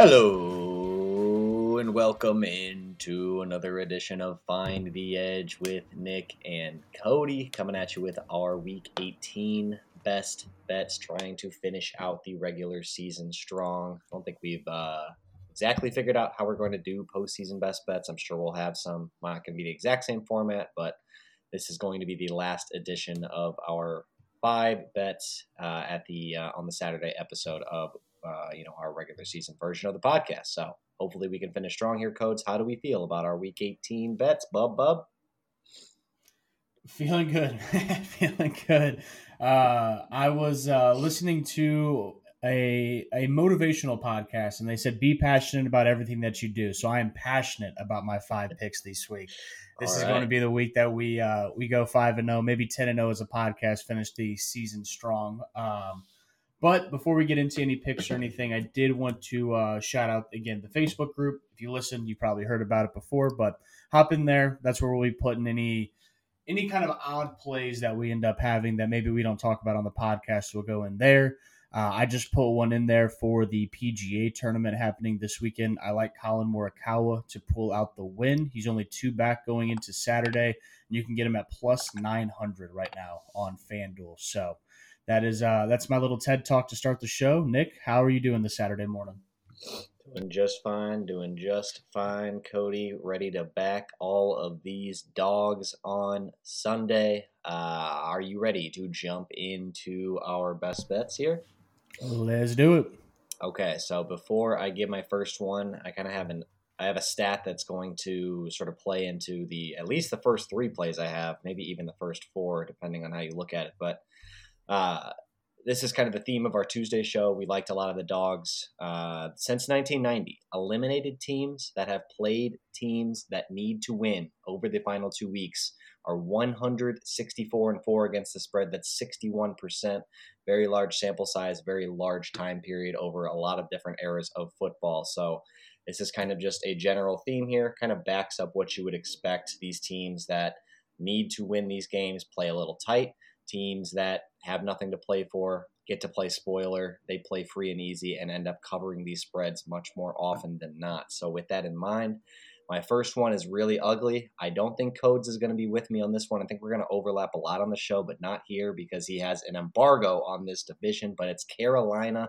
Hello and welcome into another edition of Find the Edge with Nick and Kody, coming at you with our Week 18 best bets, trying to finish out the regular season strong. I don't think we've uh, exactly figured out how we're going to do postseason best bets. I'm sure we'll have some. Not going to be the exact same format, but this is going to be the last edition of our five bets uh, at the uh, on the Saturday episode of uh, you know our regular season version of the podcast. So hopefully we can finish strong here. Codes, how do we feel about our Week 18 bets, Bub Bub? Feeling good, feeling good. Uh, I was uh, listening to a a motivational podcast, and they said be passionate about everything that you do. So I am passionate about my five picks this week. This All is right. going to be the week that we uh, we go five and zero, maybe ten and zero as a podcast. Finish the season strong. Um, but before we get into any picks or anything, I did want to uh, shout out again the Facebook group. If you listen, you probably heard about it before, but hop in there. That's where we'll be putting any any kind of odd plays that we end up having that maybe we don't talk about on the podcast. We'll go in there. Uh, I just put one in there for the PGA tournament happening this weekend. I like Collin Morikawa to pull out the win. He's only two back going into Saturday, and you can get him at plus 900 right now on FanDuel. So that is uh, that's my little TED talk to start the show. Nick, how are you doing this Saturday morning? Doing just fine, doing just fine. Kody, ready to back all of these dogs on Sunday. Uh, are you ready to jump into our best bets here? Let's do it. Okay, so before I give my first one, I kind of have an I have a stat that's going to sort of play into the at least the first three plays I have, maybe even the first four, depending on how you look at it. But uh, this is kind of the theme of our Tuesday show. We liked a lot of the dogs uh, since 1990. Eliminated teams that have played teams that need to win over the final two weeks are 164 and four against the spread. That's 61 percent. Very large sample size, very large time period over a lot of different eras of football. So this is kind of just a general theme here. Kind of backs up what you would expect. These teams that need to win these games play a little tight teams that have nothing to play for get to play spoiler. They play free and easy and end up covering these spreads much more often than not. So, with that in mind, my first one is really ugly. I don't think Codes is going to be with me on this one. I think we're going to overlap a lot on the show, but not here because he has an embargo on this division. But it's Carolina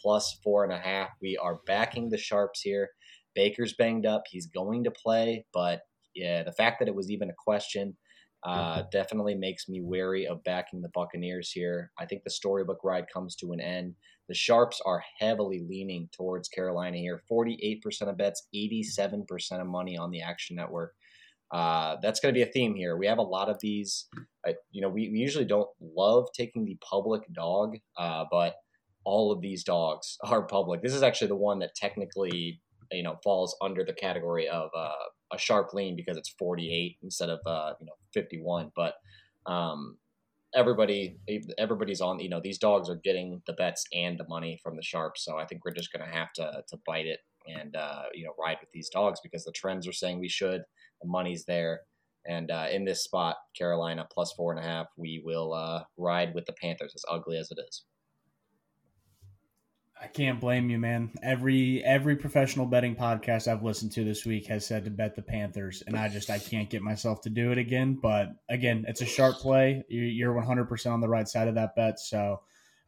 plus four and a half. We are backing the Sharps here. Baker's banged up. He's going to play, but yeah, the fact that it was even a question uh, definitely makes me wary of backing the Buccaneers here. I think the storybook ride comes to an end. The Sharps are heavily leaning towards Carolina here 48% of bets, 87% of money on the Action Network. Uh, that's going to be a theme here. We have a lot of these. Uh, you know, we, we, usually don't love taking the public dog, uh, but all of these dogs are public. This is actually the one that technically, you know, falls under the category of uh, a sharp lean because it's 48 instead of uh, you know 51. But um, everybody everybody's on. You know these dogs are getting the bets and the money from the sharps. So I think we're just going to have to to bite it and uh, you know ride with these dogs because the trends are saying we should. The money's there. And uh, in this spot, Carolina plus four and a half, we will uh, ride with the Panthers, as ugly as it is. I can't blame you, man. Every every professional betting podcast I've listened to this week has said to bet the Panthers, and I just I can't get myself to do it again. But again, it's a sharp play. You're 100 percent on the right side of that bet, so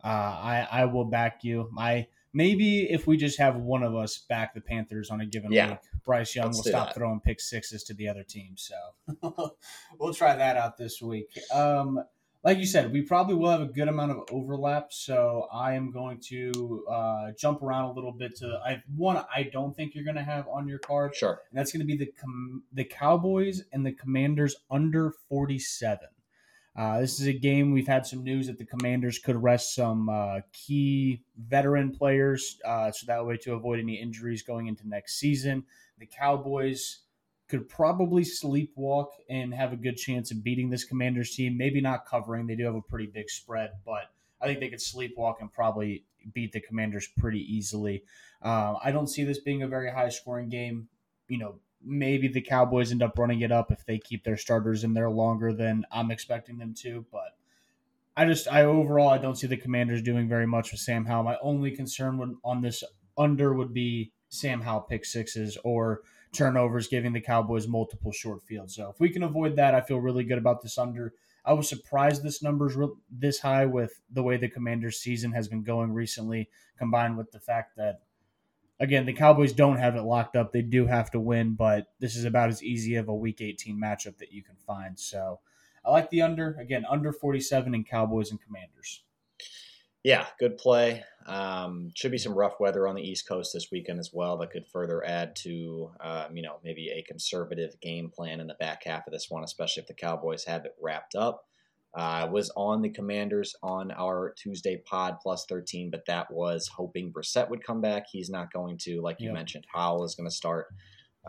uh, I I will back you. I maybe if we just have one of us back the Panthers on a given yeah. week, Bryce Young Let's will stop that. throwing pick sixes to the other team. So we'll try that out this week. Um, like you said, we probably will have a good amount of overlap. So I am going to uh, jump around a little bit to I one I don't think you're going to have on your card. Sure, and that's going to be the com- the Cowboys and the Commanders under 47. Uh, this is a game we've had some news that the Commanders could rest some uh, key veteran players, uh, so that way to avoid any injuries going into next season. The Cowboys could probably sleepwalk and have a good chance of beating this Commanders team. Maybe not covering; they do have a pretty big spread, but I think they could sleepwalk and probably beat the Commanders pretty easily. Uh, I don't see this being a very high scoring game. You know, maybe the Cowboys end up running it up if they keep their starters in there longer than I'm expecting them to, but. I just, I overall, I don't see the Commanders doing very much with Sam Howell. My only concern would, on this under would be Sam Howell pick sixes or turnovers, giving the Cowboys multiple short fields. So if we can avoid that, I feel really good about this under. I was surprised this number's this high with the way the Commanders' season has been going recently, combined with the fact that again the Cowboys don't have it locked up. They do have to win, but this is about as easy of a Week 18 matchup that you can find. So I like the under again, under 47 in Cowboys and Commanders. Yeah, good play. Um, should be some rough weather on the East Coast this weekend as well that could further add to, um, you know, maybe a conservative game plan in the back half of this one, especially if the Cowboys have it wrapped up. I uh, was on the Commanders on our Tuesday pod plus 13, but that was hoping Brissett would come back. He's not going to, like you yep. mentioned. Howell is going to start.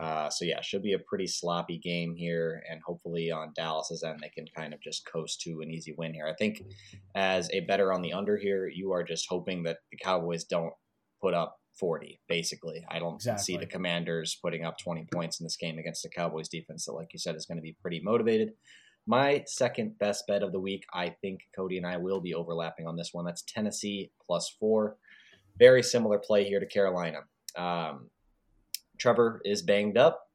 Uh, so yeah, should be a pretty sloppy game here, and hopefully on Dallas's end they can kind of just coast to an easy win here. I think as a bettor on the under here, you are just hoping that the Cowboys don't put up 40. Basically, I don't exactly. see the Commanders putting up 20 points in this game against the Cowboys defense that, like you said, is going to be pretty motivated. My second best bet of the week, I think Kody and I will be overlapping on this one. That's Tennessee plus four. Very similar play here to Carolina. Um, Trevor is banged up,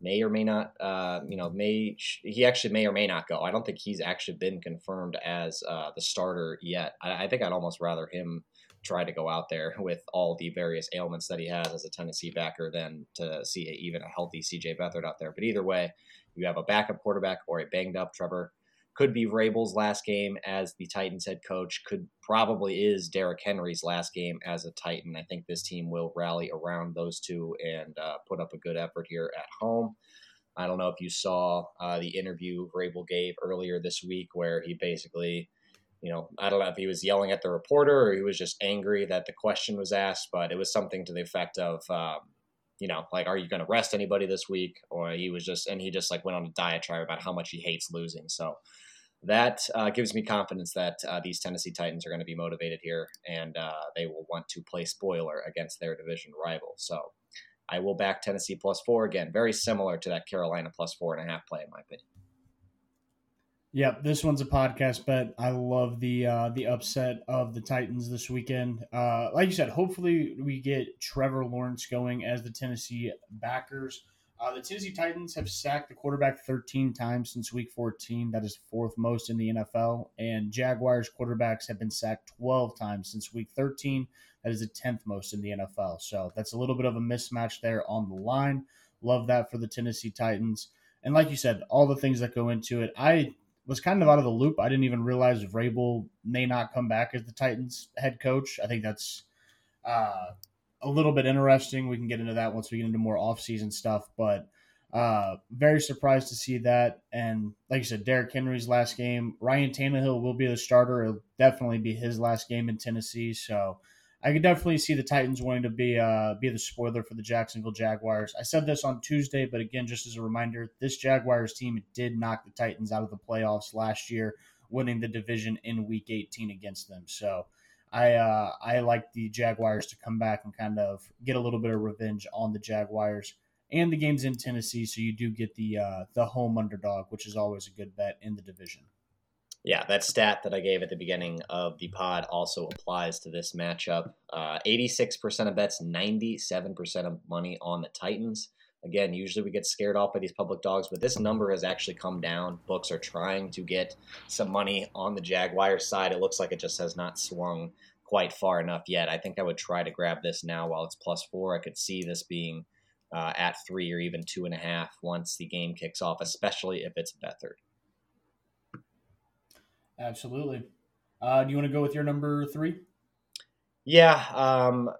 may or may not, uh, you know, may he actually may or may not go. I don't think he's actually been confirmed as uh, the starter yet. I, I, think I'd almost rather him try to go out there with all the various ailments that he has as a Tennessee backer than to see even a healthy CJ Beathard out there. But either way, you have a backup quarterback or a banged up Trevor could be Vrabel's last game as the Titans head coach. Could probably is Derrick Henry's last game as a Titan. I think this team will rally around those two and uh, put up a good effort here at home. I don't know if you saw uh, the interview Rabel gave earlier this week, where he basically, you know, I don't know if he was yelling at the reporter or he was just angry that the question was asked, but it was something to the effect of, um, you know, like, are you going to rest anybody this week? Or he was just, and he just like went on a diatribe about how much he hates losing. So that uh, gives me confidence that uh, these Tennessee Titans are going to be motivated here and uh, they will want to play spoiler against their division rival. So I will back Tennessee plus four again, very similar to that Carolina plus four and a half play, in my opinion. Yep, this one's a podcast bet. I love the uh, the upset of the Titans this weekend. Uh, like you said, hopefully we get Trevor Lawrence going as the Tennessee backers. Uh, the Tennessee Titans have sacked the quarterback 13 times since week 14. That is fourth most in the NFL. And Jaguars quarterbacks have been sacked 12 times since week 13. That is the 10th most in the NFL. So that's a little bit of a mismatch there on the line. Love that for the Tennessee Titans. And like you said, all the things that go into it. I was kind of out of the loop. I didn't even realize Vrabel may not come back as the Titans head coach. I think that's uh, a little bit interesting. We can get into that once we get into more off-season stuff, but uh, very surprised to see that. And like I said, Derrick Henry's last game. Ryan Tannehill will be the starter. It'll definitely be his last game in Tennessee. So I could definitely see the Titans wanting to be uh, be the spoiler for the Jacksonville Jaguars. I said this on Tuesday, but again, just as a reminder, this Jaguars team did knock the Titans out of the playoffs last year, winning the division in Week 18 against them. So I uh, I like the Jaguars to come back and kind of get a little bit of revenge on the Jaguars. And the game's in Tennessee, so you do get the uh, the home underdog, which is always a good bet in the division. Yeah, that stat that I gave at the beginning of the pod also applies to this matchup. Uh, 86% of bets, 97% of money on the Titans. Again, usually we get scared off by these public dogs, but this number has actually come down. Books are trying to get some money on the Jaguar side. It looks like it just has not swung quite far enough yet. I think I would try to grab this now while it's plus four. I could see this being uh, at three or even two and a half once the game kicks off, especially if it's Beathard. Absolutely. Uh, do you want to go with your number three? Yeah. Um,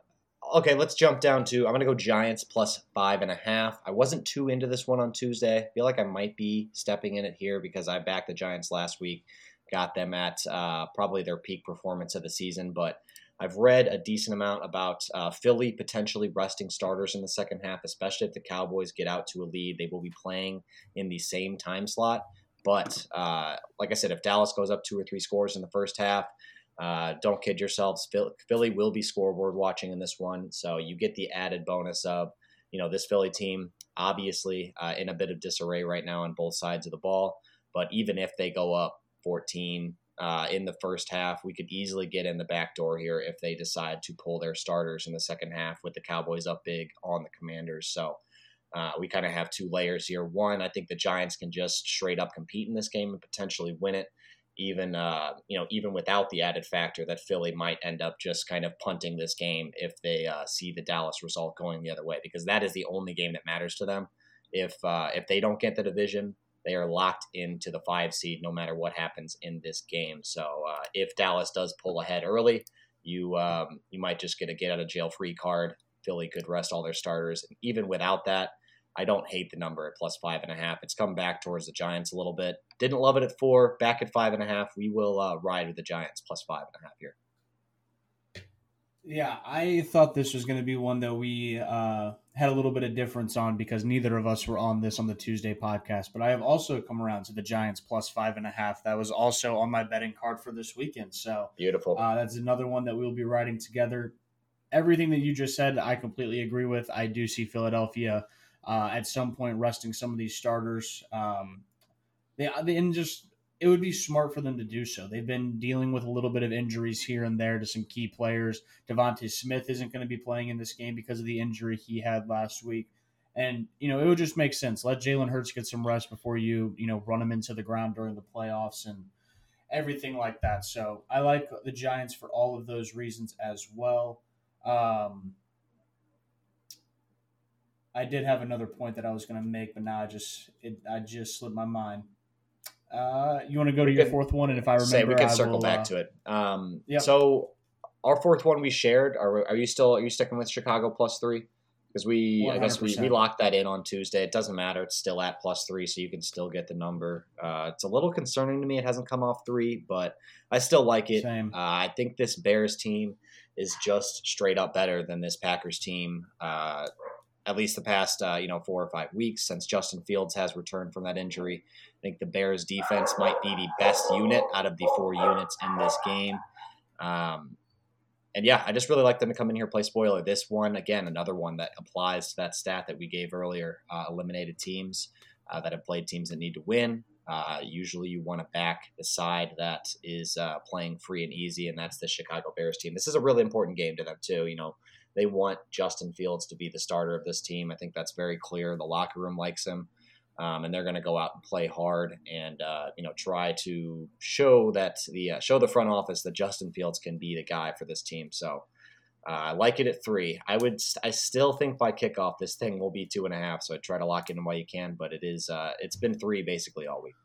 okay, let's jump down to. I'm to go Giants plus five and a half. I wasn't too into this one on Tuesday. I feel like I might be stepping in it here because I backed the Giants last week, got them at uh, probably their peak performance of the season. But I've read a decent amount about uh, Philly potentially resting starters in the second half, especially if the Cowboys get out to a lead. They will be playing in the same time slot. But uh, like I said, if Dallas goes up two or three scores in the first half, uh, don't kid yourselves. Philly will be scoreboard watching in this one, so you get the added bonus of you know this Philly team obviously uh, in a bit of disarray right now on both sides of the ball. But even if they go up 14, uh, in the first half. We could easily get in the back door here if they decide to pull their starters in the second half with the Cowboys up big on the Commanders. So uh, we kind of have two layers here. One, I think the Giants can just straight up compete in this game and potentially win it. Even uh, you know, even without the added factor that Philly might end up just kind of punting this game if they uh, see the Dallas result going the other way, because that is the only game that matters to them. If uh, if they don't get the division, they are locked into the five seed no matter what happens in this game. So uh, if Dallas does pull ahead early, you um, you might just get a get out of jail free card. Philly could rest all their starters, and even without that, I don't hate the number at plus five and a half. It's come back towards the Giants a little bit. Didn't love it at four. Back at five and a half. We will uh, ride with the Giants plus five and a half here. Yeah, I thought this was going to be one that we uh, had a little bit of difference on because neither of us were on this on the Tuesday podcast. But I have also come around to the Giants plus five and a half. That was also on my betting card for this weekend. So beautiful. Uh, that's another one that we'll be riding together. Everything that you just said, I completely agree with. I do see Philadelphia uh, at some point resting some of these starters. Um, they, they and just it would be smart for them to do so. They've been dealing with a little bit of injuries here and there to some key players. DeVonta Smith isn't going to be playing in this game because of the injury he had last week. And, you know, it would just make sense. Let Jalen Hurts get some rest before you, you know, run him into the ground during the playoffs and everything like that. So I like the Giants for all of those reasons as well. Um, I did have another point that I was going to make, but now I just it, I just slipped my mind. Uh, you want to go to your fourth one, and if I remember, say we can circle will, back uh, to it. Um, yep. So our fourth one we shared. Are are you still are you sticking with Chicago plus three? Because we 100%. I guess we, we locked that in on Tuesday. It doesn't matter. It's still at plus three, so you can still get the number. Uh, it's a little concerning to me. It hasn't come off three, but I still like it. Uh, I think this Bears team is just straight up better than this Packers team. Uh, at least the past uh, you know four or five weeks since Justin Fields has returned from that injury. I think the Bears defense might be the best unit out of the four units in this game. Um, and yeah, I just really like them to come in here play spoiler. This one again, another one that applies to that stat that we gave earlier: uh, eliminated teams uh, that have played teams that need to win. Uh, usually, you want to back the side that is uh, playing free and easy, and that's the Chicago Bears team. This is a really important game to them too. You know, they want Justin Fields to be the starter of this team. I think that's very clear. The locker room likes him, um, and they're going to go out and play hard and uh, you know try to show that the uh, show the front office that Justin Fields can be the guy for this team. So. Uh, I like it at three. I would. I still think by kickoff this thing will be two and a half. So I try to lock in while you can. But it is. Uh, it's been three basically all week.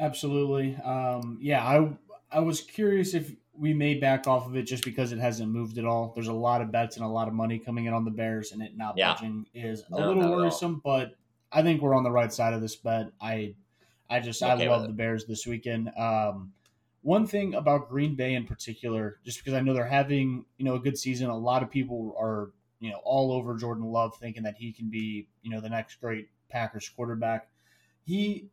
Absolutely. Um, yeah, I I was curious if we may back off of it just because it hasn't moved at all. There's a lot of bets and a lot of money coming in on the Bears, and it not yeah. budging is a no, little worrisome. But I think we're on the right side of this bet. I, I just okay I love the Bears this weekend. Um, one thing about Green Bay in particular, just because I know they're having you know a good season, a lot of people are you know all over Jordan Love, thinking that he can be you know the next great Packers quarterback. He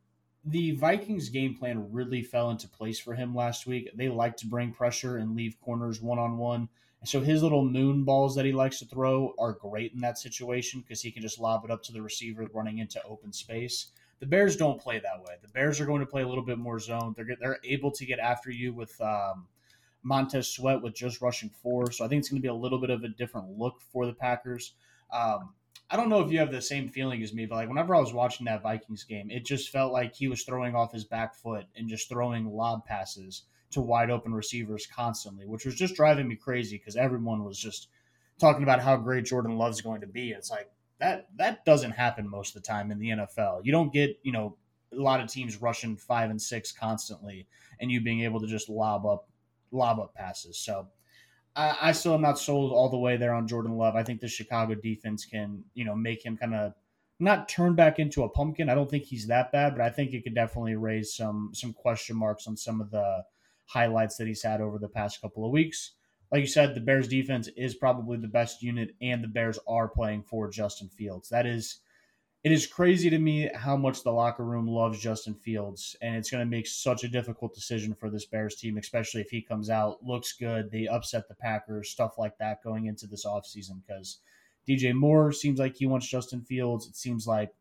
the Vikings game plan really fell into place for him last week. They like to bring pressure and leave corners one on one. So his little moon balls that he likes to throw are great in that situation because he can just lob it up to the receiver running into open space. The Bears don't play that way. The Bears are going to play a little bit more zone. They're they're able to get after you with um, Montez Sweat with just rushing four. So I think it's going to be a little bit of a different look for the Packers. Um, I don't know if you have the same feeling as me, but like whenever I was watching that Vikings game, it just felt like he was throwing off his back foot and just throwing lob passes to wide open receivers constantly, which was just driving me crazy because everyone was just talking about how great Jordan Love's going to be. It's like that that doesn't happen most of the time in the NFL. You don't get, you know, a lot of teams rushing five and six constantly and you being able to just lob up lob up passes. So I, I still am not sold all the way there on Jordan Love. I think the Chicago defense can, you know, make him kind of not turn back into a pumpkin. I don't think he's that bad, but I think it could definitely raise some some question marks on some of the highlights that he's had over the past couple of weeks. Like you said, the Bears defense is probably the best unit, and the Bears are playing for Justin Fields. That is it is crazy to me how much the locker room loves Justin Fields, and it's going to make such a difficult decision for this Bears team, especially if he comes out, looks good, they upset the Packers, stuff like that going into this offseason. Because DJ Moore seems like he wants Justin Fields. It seems like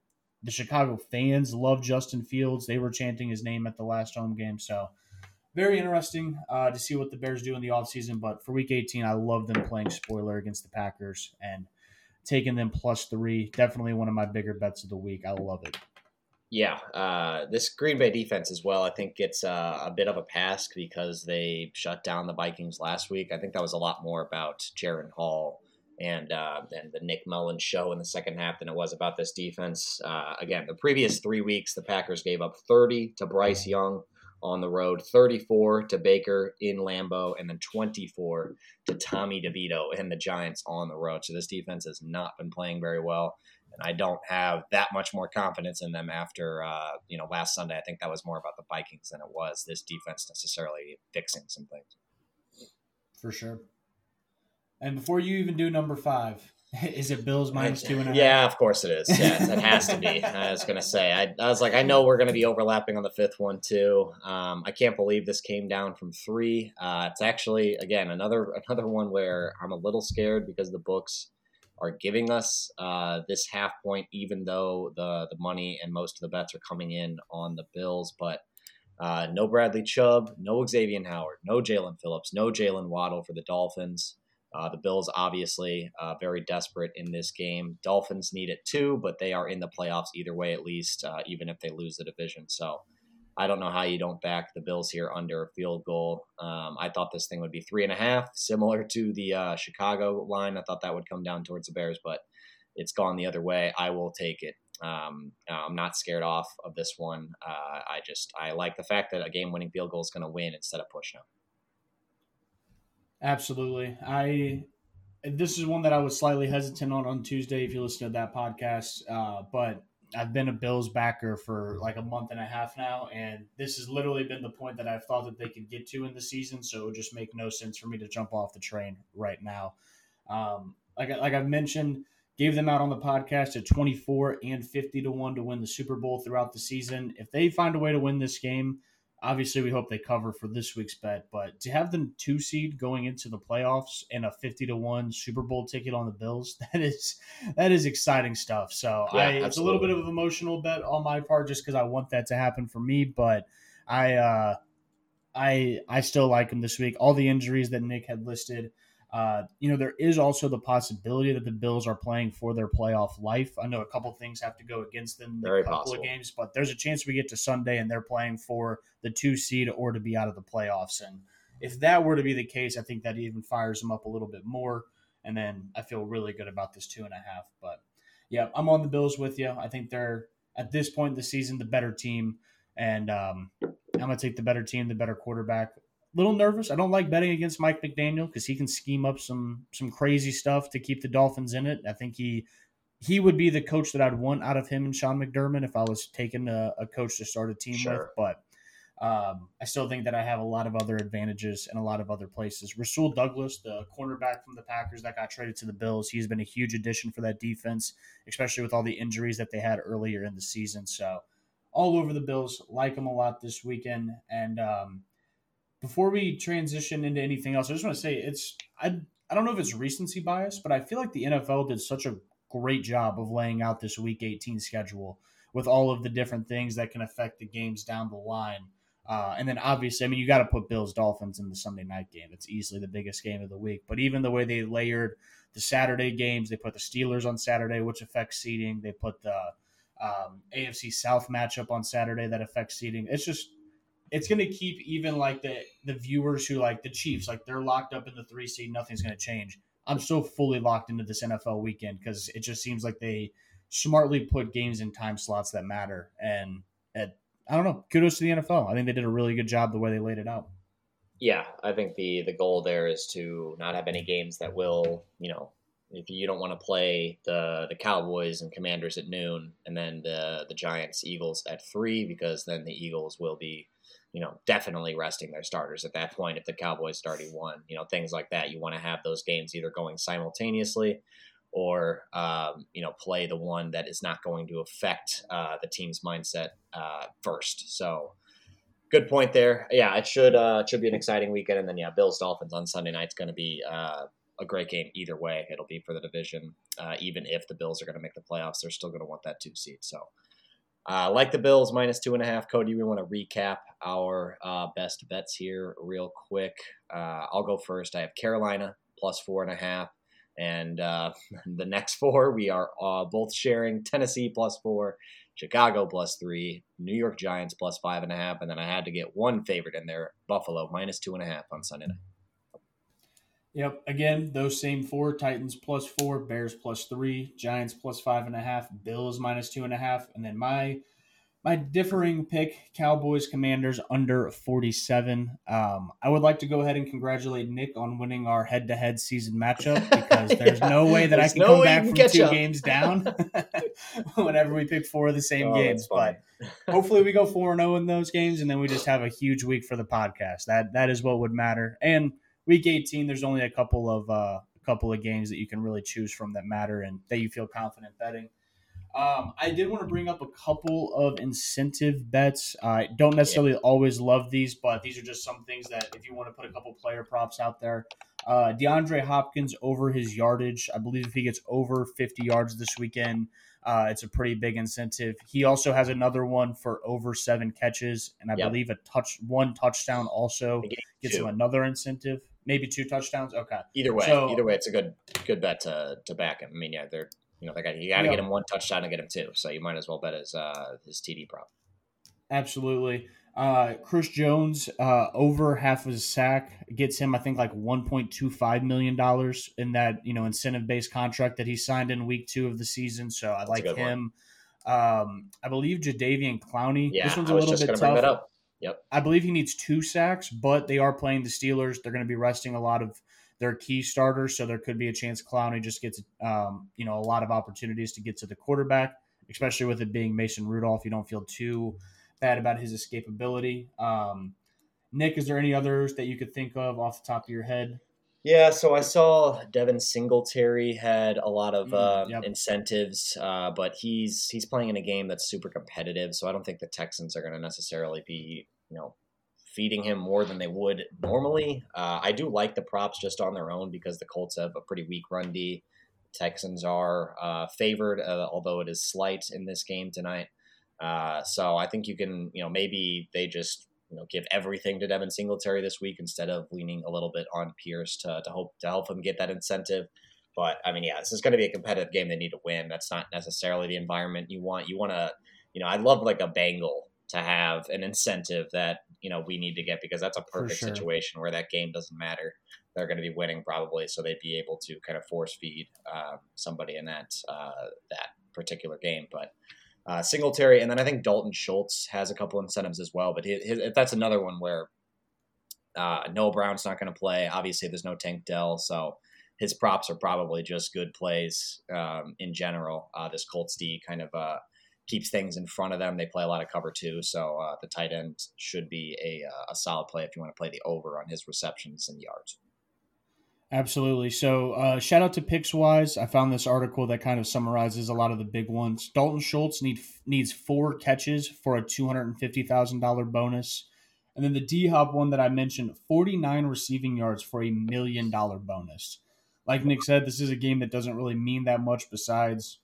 the Chicago fans love Justin Fields. They were chanting his name at the last home game. So very interesting uh, to see what the Bears do in the offseason. But for week 18, I love them playing spoiler against the Packers and taking them plus three. Definitely one of my bigger bets of the week. I love it. Yeah, uh, this Green Bay defense as well, I think it's uh, a bit of a pass because they shut down the Vikings last week. I think that was a lot more about Jaren Hall and uh, and the Nick Mullens show in the second half than it was about this defense. Uh, again, the previous three weeks, the Packers gave up 30 to Bryce Young on the road, 34 to Baker in Lambeau, and then 24 to Tommy DeVito and the Giants on the road. So this defense has not been playing very well. And I don't have that much more confidence in them after, uh, you know, last Sunday. I think that was more about the Vikings than it was this defense necessarily fixing some things. For sure. And before you even do number five, is it Bills minus two and a half? Yeah, of course it is. Yeah, it has to be. I was gonna say. I, I was like, I know we're gonna be overlapping on the fifth one too. Um, I can't believe this came down from three. Uh, it's actually again another another one where I'm a little scared because the books are giving us uh, this half point, even though the the money and most of the bets are coming in on the Bills. But uh, no Bradley Chubb, no Xavier Howard, no Jaelan Phillips, no Jaylen Waddle for the Dolphins. Uh, the Bills obviously uh, very desperate in this game. Dolphins need it too, but they are in the playoffs either way, at least, uh, even if they lose the division. So I don't know how you don't back the Bills here under a field goal. Um, I thought this thing would be three and a half, similar to the uh, Chicago line. I thought that would come down towards the Bears, but it's gone the other way. I will take it. Um, I'm not scared off of this one. Uh, I just I like the fact that a game-winning field goal is going to win instead of push now. Absolutely. I this is one that I was slightly hesitant on on Tuesday if you listen to that podcast, uh, but I've been a Bills backer for like a month and a half now, and this has literally been the point that I've thought that they could get to in the season. So it would just make no sense for me to jump off the train right now. Um, like like I've mentioned, gave them out on the podcast at twenty four and fifty to one to win the Super Bowl throughout the season. If they find a way to win this game, Obviously, we hope they cover for this week's bet, but to have the two seed going into the playoffs and a fifty to one Super Bowl ticket on the Bills, that is that is exciting stuff. So yeah, I, it's a little bit of an emotional bet on my part, just because I want that to happen for me. But I, uh, I, I still like them this week. All the injuries that Nick had listed, uh, you know, there is also the possibility that the Bills are playing for their playoff life. I know a couple things have to go against them in a couple possible. of games, but there's a chance we get to Sunday and they're playing for the two seed or to be out of the playoffs. And if that were to be the case, I think that even fires them up a little bit more. And then I feel really good about this two and a half. But yeah, I'm on the Bills with you. I think they're at this point in the season the better team, and um, I'm gonna take the better team, the better quarterback little nervous. I don't like betting against Mike McDaniel because he can scheme up some some crazy stuff to keep the Dolphins in it. I think he he would be the coach that I'd want out of him and Sean McDermott if I was taking a, a coach to start a team sure. with. But um, I still think that I have a lot of other advantages and a lot of other places. Rasul Douglas, the cornerback from the Packers that got traded to the Bills, he's been a huge addition for that defense, especially with all the injuries that they had earlier in the season. So all over the Bills, like him a lot this weekend, and um, before we transition into anything else, I just want to say it's I I don't know if it's recency bias, but I feel like the NFL did such a great job of laying out this Week 18 schedule with all of the different things that can affect the games down the line. Uh, and then obviously, I mean, you got to put Bills Dolphins in the Sunday night game. It's easily the biggest game of the week. But even the way they layered the Saturday games, they put the Steelers on Saturday, which affects seeding. They put the um, AFC South matchup on Saturday that affects seeding. It's just it's going to keep even like the the viewers who like the Chiefs, like they're locked up in the three seed. Nothing's going to change. I'm so fully locked into this NFL weekend because it just seems like they smartly put games in time slots that matter. And at, I don't know. Kudos to the NFL. I think they did a really good job the way they laid it out. Yeah, I think the the goal there is to not have any games that will, you know, if you don't want to play the the Cowboys and Commanders at noon, and then the the Giants Eagles at three, because then the Eagles will be you know, definitely resting their starters at that point if the Cowboys already won. You know, things like that. You want to have those games either going simultaneously or, um, you know, play the one that is not going to affect uh, the team's mindset uh, first. So, good point there. Yeah, it should uh, it should be an exciting weekend. And then, yeah, Bills Dolphins on Sunday night is going to be uh, a great game either way. It'll be for the division. Uh, even if the Bills are going to make the playoffs, they're still going to want that two seed. So, Uh, like the Bills minus two and a half. Kody, we want to recap our uh, best bets here real quick. Uh, I'll go first. I have Carolina plus four and a half. And uh, the next four, we are uh, both sharing Tennessee plus four, Chicago plus three, New York Giants plus five and a half. And then I had to get one favorite in there Buffalo minus two and a half on Sunday night. Yep. Again, those same four Titans plus four, Bears plus three, Giants plus five and a half, Bills minus two and a half, and then my my differing pick Cowboys Commanders under 47. Um, I would like to go ahead and congratulate Nick on winning our head to head season matchup because there's yeah, no way that I can no come back from two up. games down whenever we pick four of the same oh, games. But hopefully we go 4 0 in those games and then we just have a huge week for the podcast. That That is what would matter. And week 18, there's only a couple of uh, a couple of games that you can really choose from that matter and that you feel confident betting. Um, I did want to bring up a couple of incentive bets. I don't necessarily always love these, but these are just some things that if you want to put a couple player props out there. Uh, DeAndre Hopkins over his yardage. I believe if he gets over 50 yards this weekend, uh, it's a pretty big incentive. He also has another one for over seven catches, and I yep. believe a touch one touchdown also gets him another incentive maybe two touchdowns. Okay. Either way, so, either way, it's a good good bet to to back him. I mean, yeah, they're you know they got you got to yeah. get him one touchdown and get him two, so you might as well bet his uh, his TD prop. Absolutely. Uh, Chris Jones uh, over half of his sack gets him, I think, like one point two five million dollars in that you know incentive based contract that he signed in week two of the season. So I That's like him. Um, I believe Jadeveon Clowney. Yeah, this one's a little bit tough. Yep. I believe he needs two sacks, but they are playing the Steelers. They're going to be resting a lot of their key starters, so there could be a chance Clowney just gets um, you know a lot of opportunities to get to the quarterback, especially with it being Mason Rudolph. You don't feel too bad about his escapability. Um, Nick, is there any others that you could think of off the top of your head? Yeah, so I saw Devin Singletary had a lot of uh, yep. incentives, uh, but he's he's playing in a game that's super competitive. So I don't think the Texans are going to necessarily be you know feeding him more than they would normally. Uh, I do like the props just on their own because the Colts have a pretty weak run D. Texans are uh, favored, uh, although it is slight in this game tonight. Uh, so I think you can, you know, maybe they just you know give everything to Devin Singletary this week instead of leaning a little bit on Pierce to, to hope to help him get that incentive. But I mean, yeah, this is going to be a competitive game. They need to win. That's not necessarily the environment you want. You want to, you know, I love like a Bengal to have an incentive that you know we need to get because that's a perfect sure. situation where that game doesn't matter. They're going to be winning probably, so they'd be able to kind of force feed uh, somebody in that uh, that particular game. But uh, Singletary, and then I think Dalton Schultz has a couple incentives as well. But his, his, that's another one where uh, Noah Brown's not going to play. Obviously, there's no Tank Dell, so his props are probably just good plays um, in general. Uh, this Colts D kind of uh, keeps things in front of them. They play a lot of cover too, so uh, the tight end should be a, uh, a solid play if you want to play the over on his receptions and yards. Absolutely. So, uh, shout out to Pickswise. I found this article that kind of summarizes a lot of the big ones. Dalton Schultz need, needs four catches for a $250,000 bonus. And then the D Hop one that I mentioned, 49 receiving yards for a million dollar bonus. Like Nick said, this is a game that doesn't really mean that much besides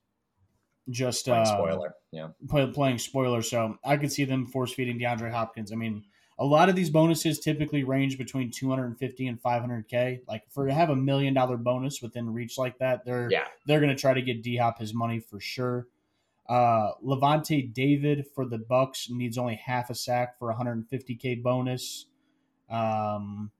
just playing uh, spoiler. Yeah. Play, playing spoiler. So I could see them force feeding DeAndre Hopkins. I mean, a lot of these bonuses typically range between 250 and 500k like for to have a million dollar bonus within reach like that they're yeah. they're going to try to get d-hop his money for sure. Uh lavonte david for the bucks needs only half a sack for 150k bonus. Um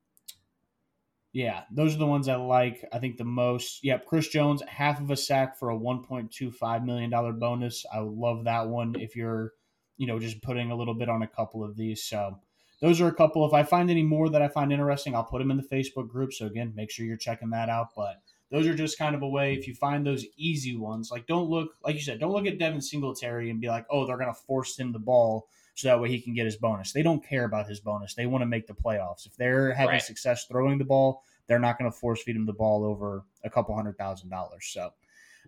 yeah those are the ones i like i think the most. Yep chris jones half of a sack for a 1.25 million dollar bonus. I would love that one if you're you know just putting a little bit on a couple of these so those are a couple. If I find any more that I find interesting, I'll put them in the Facebook group. So again, make sure you're checking that out. But those are just kind of a way if you find those easy ones, like don't look like you said, don't look at Devin Singletary and be like, oh, they're gonna force him the ball so that way he can get his bonus. They don't care about his bonus. They want to make the playoffs. If they're having right. success throwing the ball, they're not going to force feed him the ball over a couple hundred thousand dollars. So.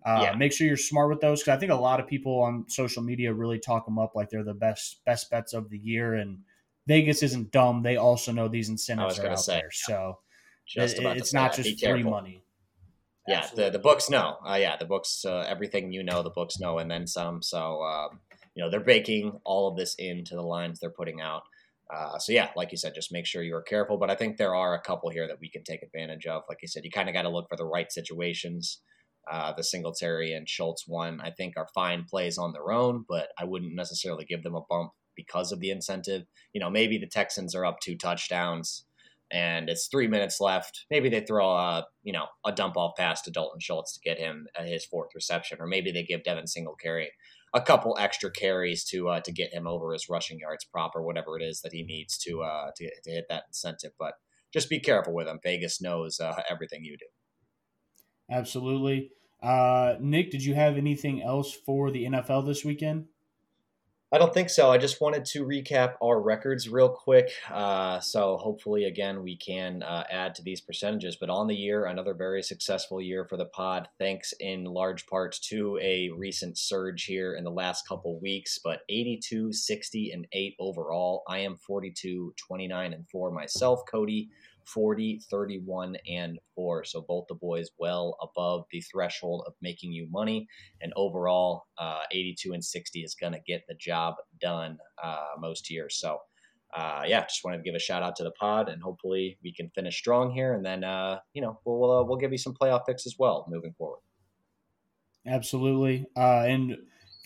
Uh, yeah. Make sure you're smart with those because I think a lot of people on social media really talk them up like they're the best best bets of the year, and Vegas isn't dumb. They also know these incentives are out say, there. So it, it's not just free money. Yeah, the, the books know. Uh, yeah, the books, uh, everything you know, the books know, and then some. So, um, you know they're baking all of this into the lines they're putting out. Uh, so yeah, like you said, just make sure you are careful. But I think there are a couple here that we can take advantage of. Like you said, you kind of got to look for the right situations. Uh, the Singletary and Schultz one, I think, are fine plays on their own, but I wouldn't necessarily give them a bump because of the incentive. You know, maybe the Texans are up two touchdowns and it's three minutes left. Maybe they throw a you know a dump off pass to Dalton Schultz to get him his fourth reception, or maybe they give Devin Singletary a couple extra carries to uh, to get him over his rushing yards prop or whatever it is that he needs to uh, to, to hit that incentive. But just be careful with him. Vegas knows uh, everything you do. Absolutely. Uh, Nick, did you have anything else for the NFL this weekend? I don't think so. I just wanted to recap our records real quick. Uh, so hopefully, again, we can uh, add to these percentages. But on the year, another very successful year for the pod, thanks in large part to a recent surge here in the last couple weeks. But 82, 60, and 8 overall. I am 42, 29, and 4 myself. Kody, 40, 31, and 4. So both the boys well above the threshold of making you money. And overall, uh, 82 and 60 is going to get the job done uh, most years. So, uh, yeah, just wanted to give a shout out to the pod, and hopefully we can finish strong here. And then, uh, you know, we'll uh, we'll give you some playoff picks as well moving forward. Absolutely, uh, and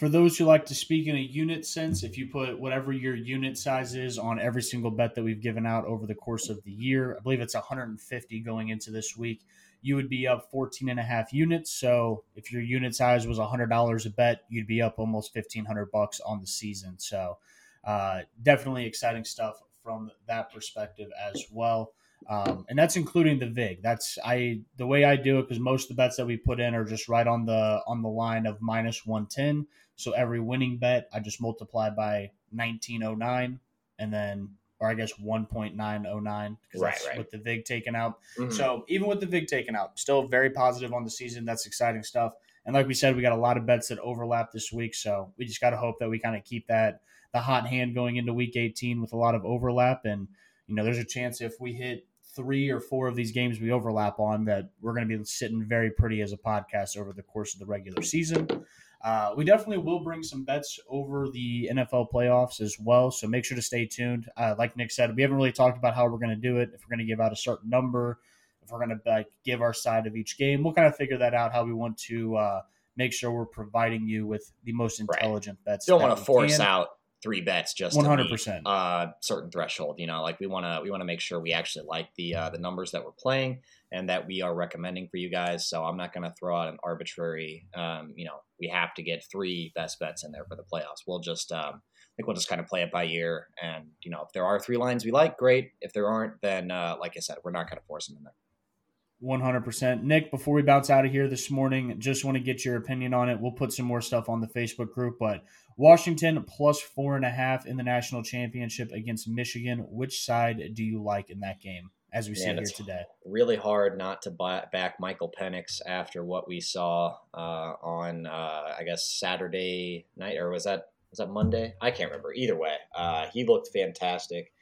for those who like to speak in a unit sense, if you put whatever your unit size is on every single bet that we've given out over the course of the year, I believe it's 150 going into this week, you would be up 14 and a half units. So if your unit size was $100 a bet, you'd be up almost 1500 bucks on the season. So uh, definitely exciting stuff from that perspective as well. Um, and that's including the vig. That's I the way I do it because most of the bets that we put in are just right on the on the line of minus one ten. So every winning bet I just multiply by nineteen oh nine, and then or I guess one point nine oh nine because Right, that's right. with the vig taken out. Mhm. So even with the vig taken out, still very positive on the season. That's exciting stuff. And like we said, we got a lot of bets that overlap this week, so we just got to hope that we kind of keep that the hot hand going into week 18 with a lot of overlap. And you know, there's a chance if we hit three or four of these games we overlap on that we're going to be sitting very pretty as a podcast over the course of the regular season. Uh, we definitely will bring some bets over the NFL playoffs as well, so make sure to stay tuned. Uh, like Nick said, we haven't really talked about how we're going to do it. If we're going to give out a certain number, if we're going to like give our side of each game, we'll kind of figure that out. How we want to uh, make sure we're providing you with the most Right. intelligent bets. Don't want to force can. out three bets just 100% a certain threshold. You know, like we want to we want to make sure we actually like the uh, the numbers that we're playing and that we are recommending for you guys. So I'm not going to throw out an arbitrary. Um, you know, we have to get three best bets in there for the playoffs. We'll just um, I think we'll just kind of play it by ear. And you know, if there are three lines we like, great. If there aren't, then uh, like I said, we're not going to force them in there. One hundred percent, Nick. Before we bounce out of here this morning, just want to get your opinion on it. We'll put some more stuff on the Facebook group, but Washington plus four and a half in the national championship against Michigan. Which side do you like in that game? As we sit here today, really hard not to buy, back Michael Penix after what we saw uh, on, uh, I guess Saturday night, or was that was that Monday? I can't remember. Either way, uh, he looked fantastic.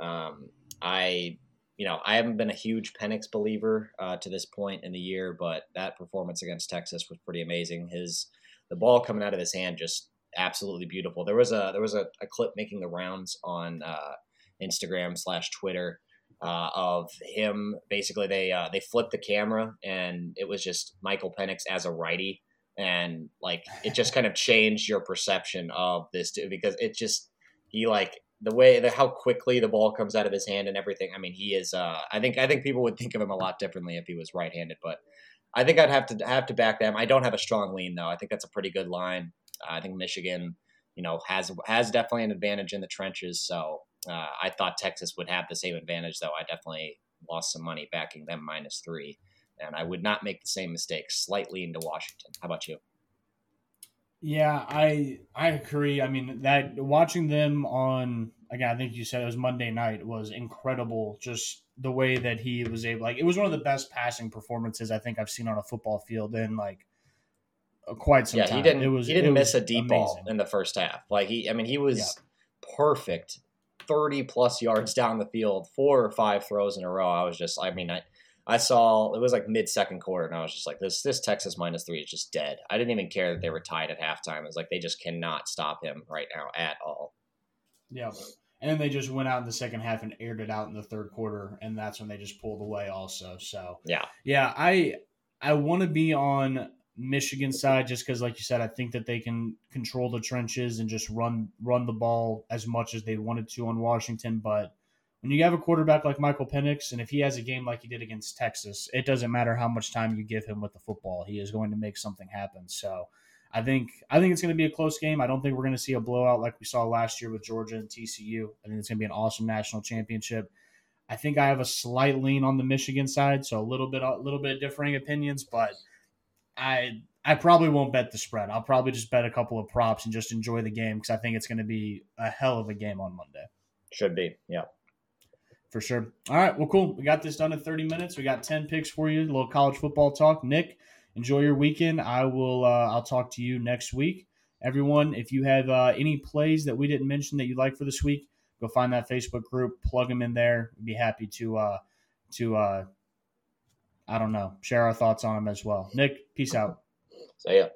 Um, I, you know, I haven't been a huge Penix believer uh, to this point in the year, but that performance against Texas was pretty amazing. His the ball coming out of his hand just absolutely beautiful. There was a there was a, a clip making the rounds on uh, Instagram slash Twitter uh, of him. Basically, they uh, they flipped the camera, and it was just Michael Penix as a righty, and like it just kind of changed your perception of this dude because it just he like the way the how quickly the ball comes out of his hand and everything. I mean, he is. Uh, I think I think people would think of him a lot differently if he was right-handed, but. I think I'd have to have to back them. I don't have a strong lean though. I think that's a pretty good line. Uh, I think Michigan, you know, has has definitely an advantage in the trenches. So uh, I thought Texas would have the same advantage, though. I definitely lost some money backing them minus three, and I would not make the same mistake. Slightly into Washington. How about you? Yeah, I I agree. I mean that watching them on again, I think you said it was Monday night was incredible. Just the way that he was able, like, it was one of the best passing performances I think I've seen on a football field in like uh, quite some yeah, time. he didn't. It was he didn't miss a deep ball in the first half. Like he, I mean, he was perfect, thirty plus yards down the field, four or five throws in a row. I was just, I mean, I, I saw it was like mid second quarter, and I was just like, this this Texas minus three is just dead. I didn't even care that they were tied at halftime. It was like they just cannot stop him right now at all. Yeah. And then they just went out in the second half and aired it out in the third quarter, and that's when they just pulled away also. So yeah, yeah, I I want to be on Michigan side just because, like you said, I think that they can control the trenches and just run run the ball as much as they wanted to on Washington, but when you have a quarterback like Michael Penix, and if he has a game like he did against Texas, it doesn't matter how much time you give him with the football. He is going to make something happen. So I think I think it's going to be a close game. I don't think we're going to see a blowout like we saw last year with Georgia and TCU. I think it's going to be an awesome national championship. I think I have a slight lean on the Michigan side, so a little bit a little bit differing opinions, but I I probably won't bet the spread. I'll probably just bet a couple of props and just enjoy the game because I think it's going to be a hell of a game on Monday. Should be, yeah for sure. All right, well, cool. We got this done in 30 minutes. We got 10 picks for you. A little college football talk. Nick, enjoy your weekend. I will. Uh, I'll talk to you next week. Everyone, if you have uh, any plays that we didn't mention that you like for this week, go find that Facebook group, plug them in there. We'd be happy to uh, to uh, I don't know share our thoughts on them as well. Nick, peace out. See ya.